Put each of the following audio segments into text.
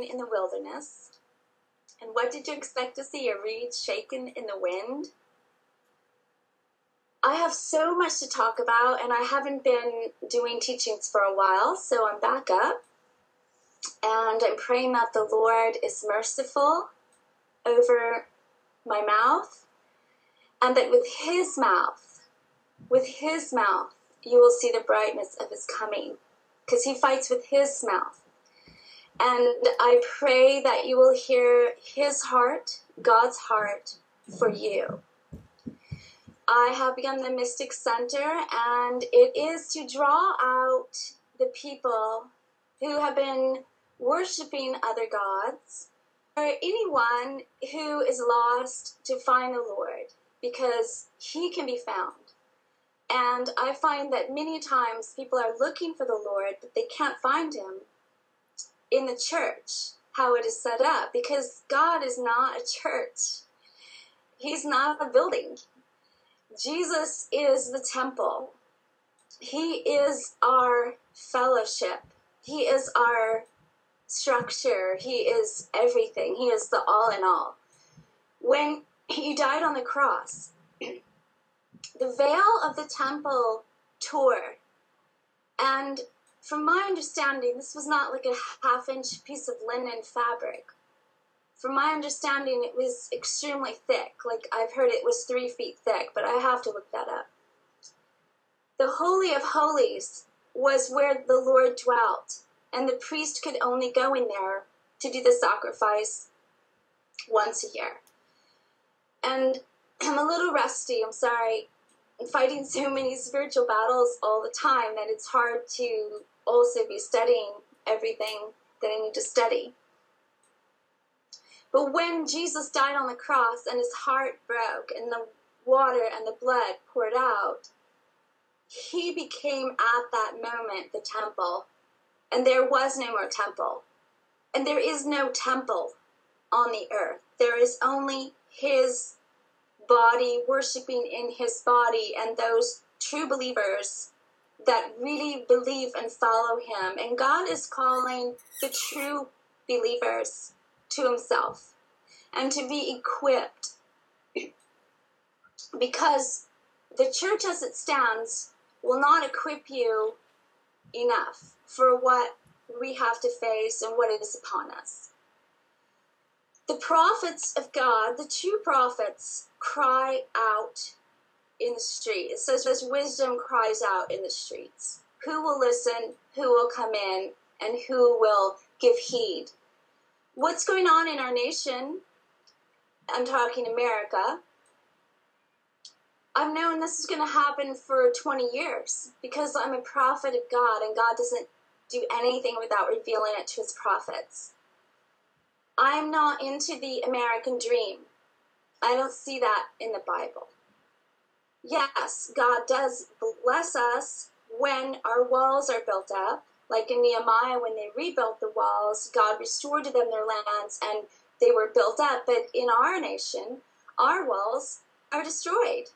in the wilderness. And what did you expect to see? A reed shaken in the wind? I have so much to talk about, and I haven't been doing teachings for a while, so I'm back up. And I'm praying that the Lord is merciful over my mouth, and that with His mouth, with His mouth, you will see the brightness of his coming because he fights with his mouth. And I pray that you will hear his heart, God's heart, for you. I have begun the Mystic Center, and it is to draw out the people who have been worshiping other gods, or anyone who is lost to find the Lord, because he can be found. And I find that many times people are looking for the Lord, but they can't find him in the church, how it is set up, because God is not a church. He's not a building. Jesus is the temple. He is our fellowship. He is our structure. He is everything. He is the all in all. When he died on the cross, the veil of the temple tore. And from my understanding, this was not like a half inch piece of linen fabric. From my understanding, it was extremely thick. Like I've heard it was three feet thick, but I have to look that up. The Holy of Holies was where the Lord dwelt, and the priest could only go in there to do the sacrifice once a year. And I'm a little rusty, I'm sorry I'm fighting so many spiritual battles all the time that it's hard to also be studying everything that I need to study. But when Jesus died on the cross and his heart broke and the water and the blood poured out, he became at that moment the temple. And there was no more temple. And there is no temple on the earth. There is only his body, worshiping in his body, and those true believers that really believe and follow him. And God is calling the true believers to himself and to be equipped because the church as it stands will not equip you enough for what we have to face and what is upon us. The prophets of God, the true prophets, cry out in the street. It says, as wisdom cries out in the streets. Who will listen? Who will come in? And who will give heed? What's going on in our nation? I'm talking America. I've known this is going to happen for 20 years because I'm a prophet of God and God doesn't do anything without revealing it to his prophets. I'm not into the American dream. I don't see that in the Bible. Yes, God does bless us when our walls are built up. Like in Nehemiah, when they rebuilt the walls, God restored to them their lands and they were built up. But in our nation, our walls are destroyed.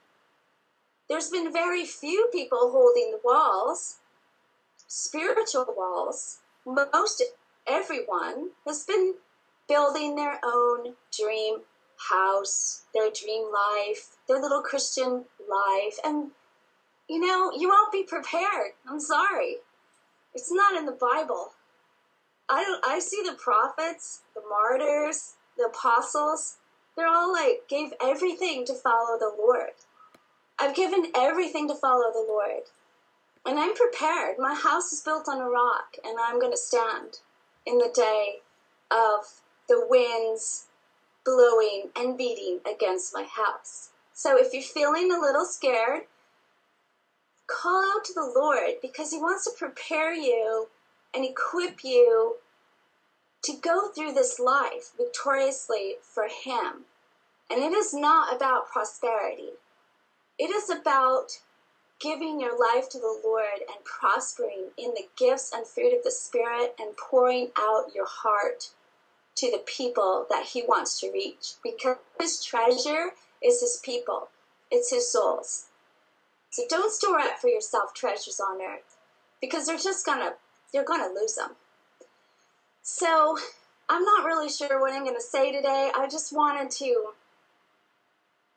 There's been very few people holding the walls, spiritual walls. Most everyone has been building their own dream house, their dream life, their little Christian life. And, you know, you won't be prepared. I'm sorry. It's not in the Bible. I, don't, I see the prophets, the martyrs, the apostles, they're all like, gave everything to follow the Lord. I've given everything to follow the Lord. And I'm prepared. My house is built on a rock, and I'm going to stand in the day of the winds blowing and beating against my house. So if you're feeling a little scared, call out to the Lord because He wants to prepare you and equip you to go through this life victoriously for Him. And it is not about prosperity, it is about giving your life to the Lord and prospering in the gifts and fruit of the Spirit and pouring out your heart to the people that he wants to reach because his treasure is his people, it's his souls. So don't store up for yourself treasures on earth, because they're just gonna you're gonna lose them. So I'm not really sure what I'm gonna say today. I just wanted to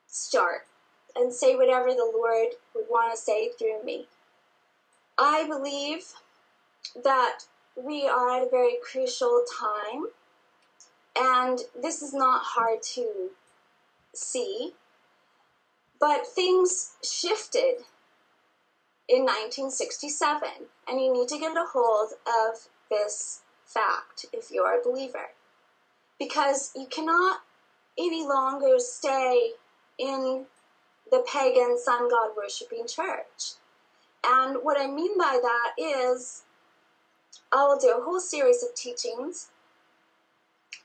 start and say whatever the Lord would want to say through me. I believe that we are at a very crucial time, and this is not hard to see, but things shifted in 1967, and you need to get a hold of this fact if you're a believer. Because you cannot any longer stay in the pagan sun god worshiping church. And what I mean by that is, I will do a whole series of teachings,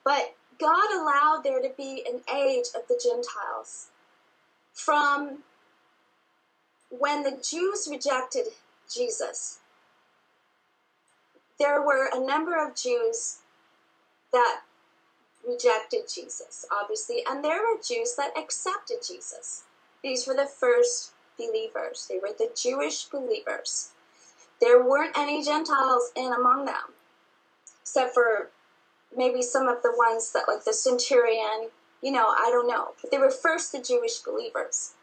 but God allowed there to be an age of the Gentiles from when the Jews rejected Jesus, there were a number of Jews that rejected Jesus, obviously, and there were Jews that accepted Jesus. These were the first believers, they were the Jewish believers. There weren't any Gentiles in among them, except for maybe some of the ones that, like the centurion, you know, I don't know. But they were first the Jewish believers.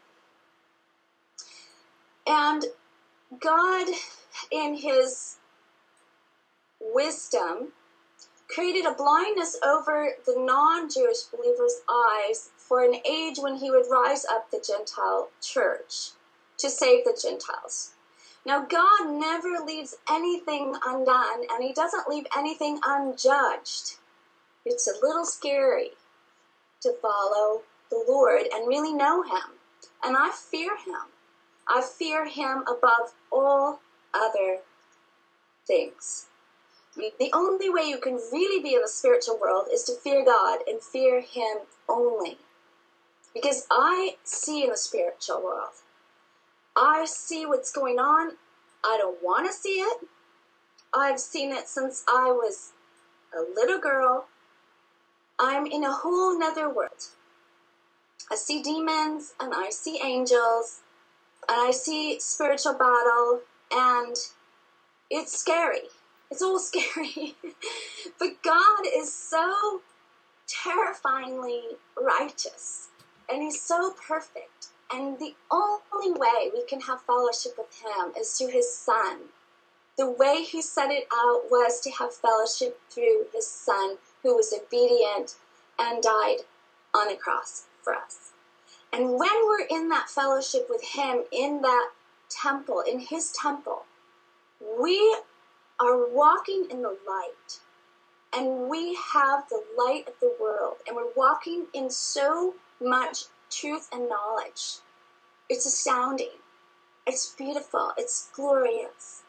And God, in His wisdom, created a blindness over the non Jewish believers' eyes for an age when He would rise up the Gentile church to save the Gentiles. Now, God never leaves anything undone, and He doesn't leave anything unjudged. It's a little scary to follow the Lord and really know Him. And I fear Him. I fear him above all other things. The only way you can really be in the spiritual world is to fear God and fear Him only. Because I see in the spiritual world, I see what's going on. I don't want to see it. I've seen it since I was a little girl. I'm in a whole nother world. I see demons and I see angels and I see spiritual battle, and it's scary. It's all scary. but God is so terrifyingly righteous, and He's so perfect. And the only way we can have fellowship with Him is through His Son. The way He set it out was to have fellowship through His Son, who was obedient and died on the cross for us. And when we're in that fellowship with Him, in that temple, in His temple, we are walking in the light. And we have the light of the world. And we're walking in so much truth and knowledge. It's astounding. It's beautiful. It's glorious.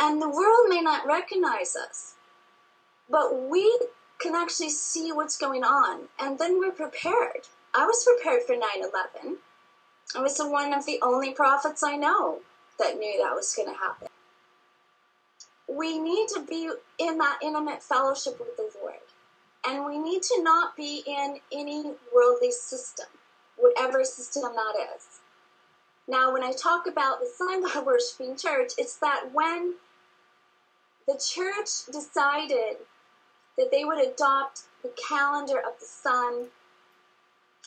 And the world may not recognize us, but we can actually see what's going on. And then we're prepared I was prepared for 9 11. I was one of the only prophets I know that knew that was going to happen. We need to be in that intimate fellowship with the Lord. And we need to not be in any worldly system, whatever system that is. Now, when I talk about the sun god worshiping church, it's that when the church decided that they would adopt the calendar of the sun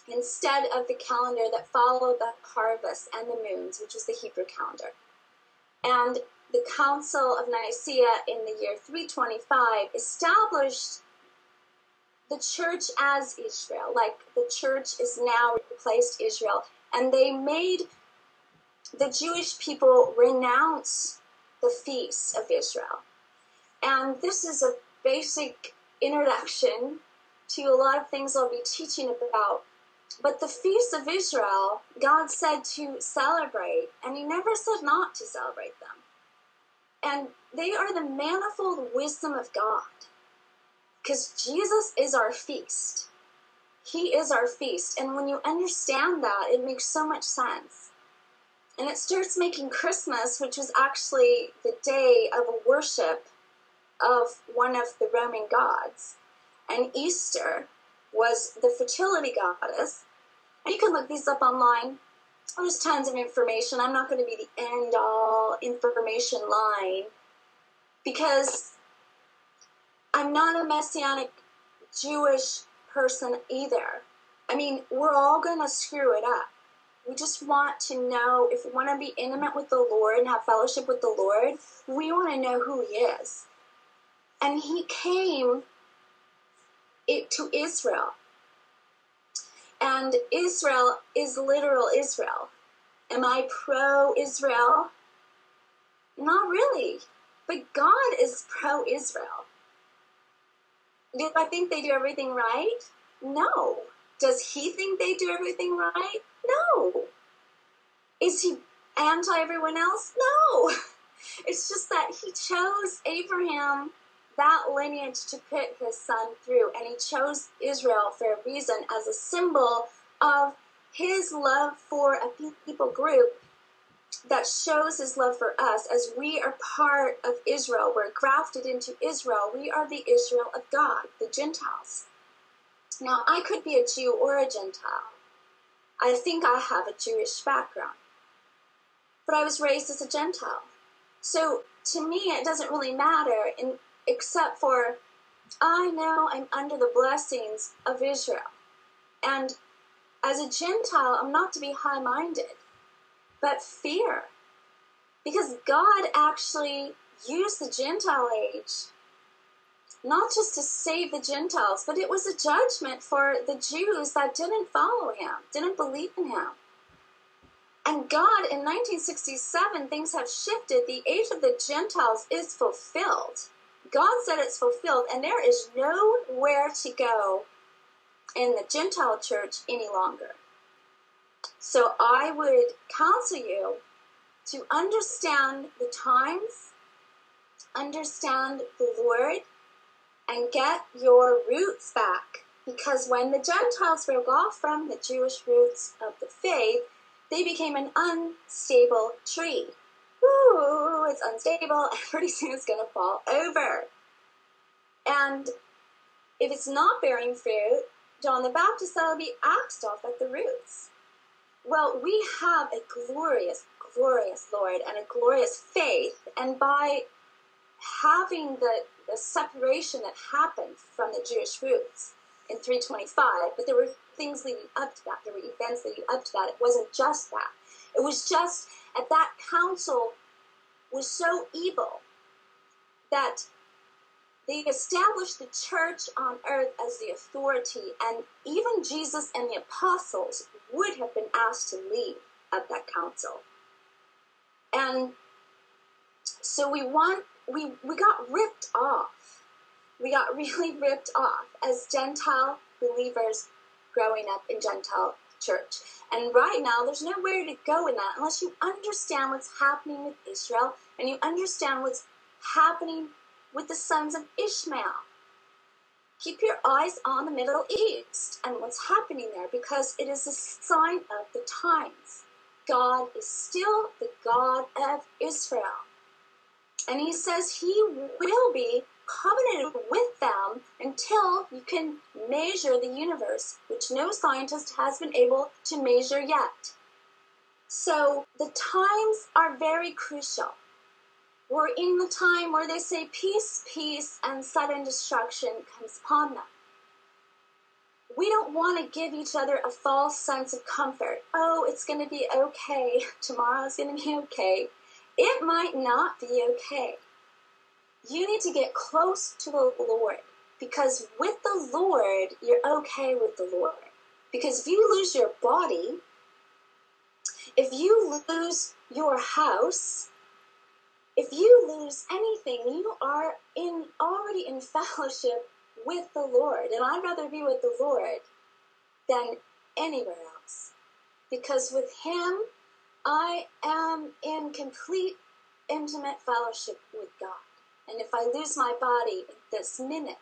instead of the calendar that followed the harvest and the moons, which was the Hebrew calendar. And the Council of Nicaea in the year 325 established the church as Israel, like the church is now replaced Israel, and they made the Jewish people renounce the feasts of Israel. And this is a basic introduction to a lot of things I'll be teaching about but the feasts of Israel, God said to celebrate, and He never said not to celebrate them. And they are the manifold wisdom of God. Because Jesus is our feast. He is our feast. And when you understand that, it makes so much sense. And it starts making Christmas, which was actually the day of worship of one of the Roman gods, and Easter was the fertility goddess. And you can look these up online. Oh, there's tons of information. I'm not going to be the end all information line because I'm not a messianic Jewish person either. I mean, we're all going to screw it up. We just want to know if we want to be intimate with the Lord and have fellowship with the Lord, we want to know who He is. And He came to Israel. And Israel is literal Israel. Am I pro Israel? Not really. But God is pro Israel. Do I think they do everything right? No. Does he think they do everything right? No. Is he anti everyone else? No. It's just that he chose Abraham, that lineage, to put his son through, and he chose Israel for a reason as a symbol of his love for a people group that shows his love for us as we are part of Israel. We're grafted into Israel. We are the Israel of God, the Gentiles. Now, I could be a Jew or a Gentile. I think I have a Jewish background. But I was raised as a Gentile. So to me, it doesn't really matter, in, except for I know I'm under the blessings of Israel. And as a Gentile, I'm not to be high minded, but fear. Because God actually used the Gentile age not just to save the Gentiles, but it was a judgment for the Jews that didn't follow him, didn't believe in him. And God, in 1967, things have shifted. The age of the Gentiles is fulfilled. God said it's fulfilled, and there is nowhere to go in the Gentile church any longer. So I would counsel you to understand the times, understand the Lord, and get your roots back. Because when the Gentiles broke off from the Jewish roots of the faith, they became an unstable tree. Ooh, it's unstable, and pretty soon it's going to fall over. And if it's not bearing fruit, John the Baptist will be axed off at the roots. Well, we have a glorious, glorious Lord and a glorious faith, and by having the the separation that happened from the Jewish roots in 325, but there were things leading up to that. There were events leading up to that. It wasn't just that. It was just at that council was so evil that they established the church on earth as the authority, and even Jesus and the apostles would have been asked to leave at that council. And so we want we we got ripped off. We got really ripped off as Gentile believers growing up in Gentile church. And right now, there's nowhere to go in that unless you understand what's happening with Israel and you understand what's happening with the sons of Ishmael. Keep your eyes on the Middle East and what's happening there because it is a sign of the times. God is still the God of Israel. And he says he will be covenanted with them until you can measure the universe, which no scientist has been able to measure yet. So the times are very crucial. We're in the time where they say peace, peace, and sudden destruction comes upon them. We don't want to give each other a false sense of comfort. Oh, it's going to be okay. Tomorrow's going to be okay it might not be okay. You need to get close to the Lord because with the Lord, you're okay with the Lord. Because if you lose your body, if you lose your house, if you lose anything, you are in already in fellowship with the Lord. And I'd rather be with the Lord than anywhere else. Because with Him, I am in complete, intimate fellowship with God. And if I lose my body this minute,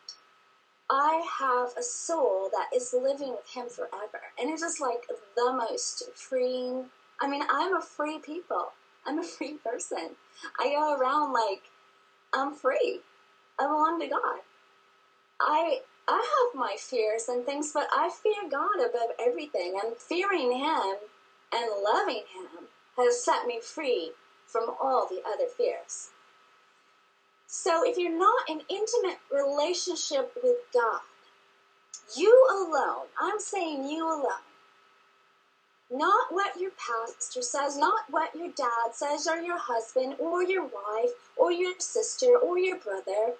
I have a soul that is living with Him forever. And it's just like the most freeing. I mean, I'm a free people. I'm a free person. I go around like I'm free. I belong to God. I I have my fears and things, but I fear God above everything. And fearing Him and loving Him has set me free from all the other fears. So if you're not in intimate relationship with God, you alone, I'm saying you alone, not what your pastor says, not what your dad says, or your husband, or your wife, or your sister, or your brother.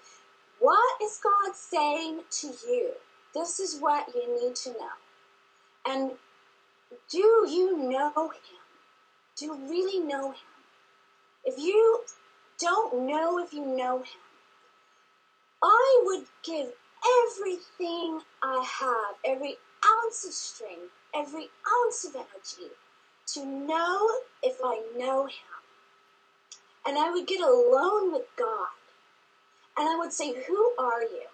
What is God saying to you? This is what you need to know. And do you know Him? Do you really know Him? If you don't know if you know Him, I would give everything I have, every ounce of strength, every ounce of energy to know if I know Him. And I would get alone with God. And I would say, Who are you?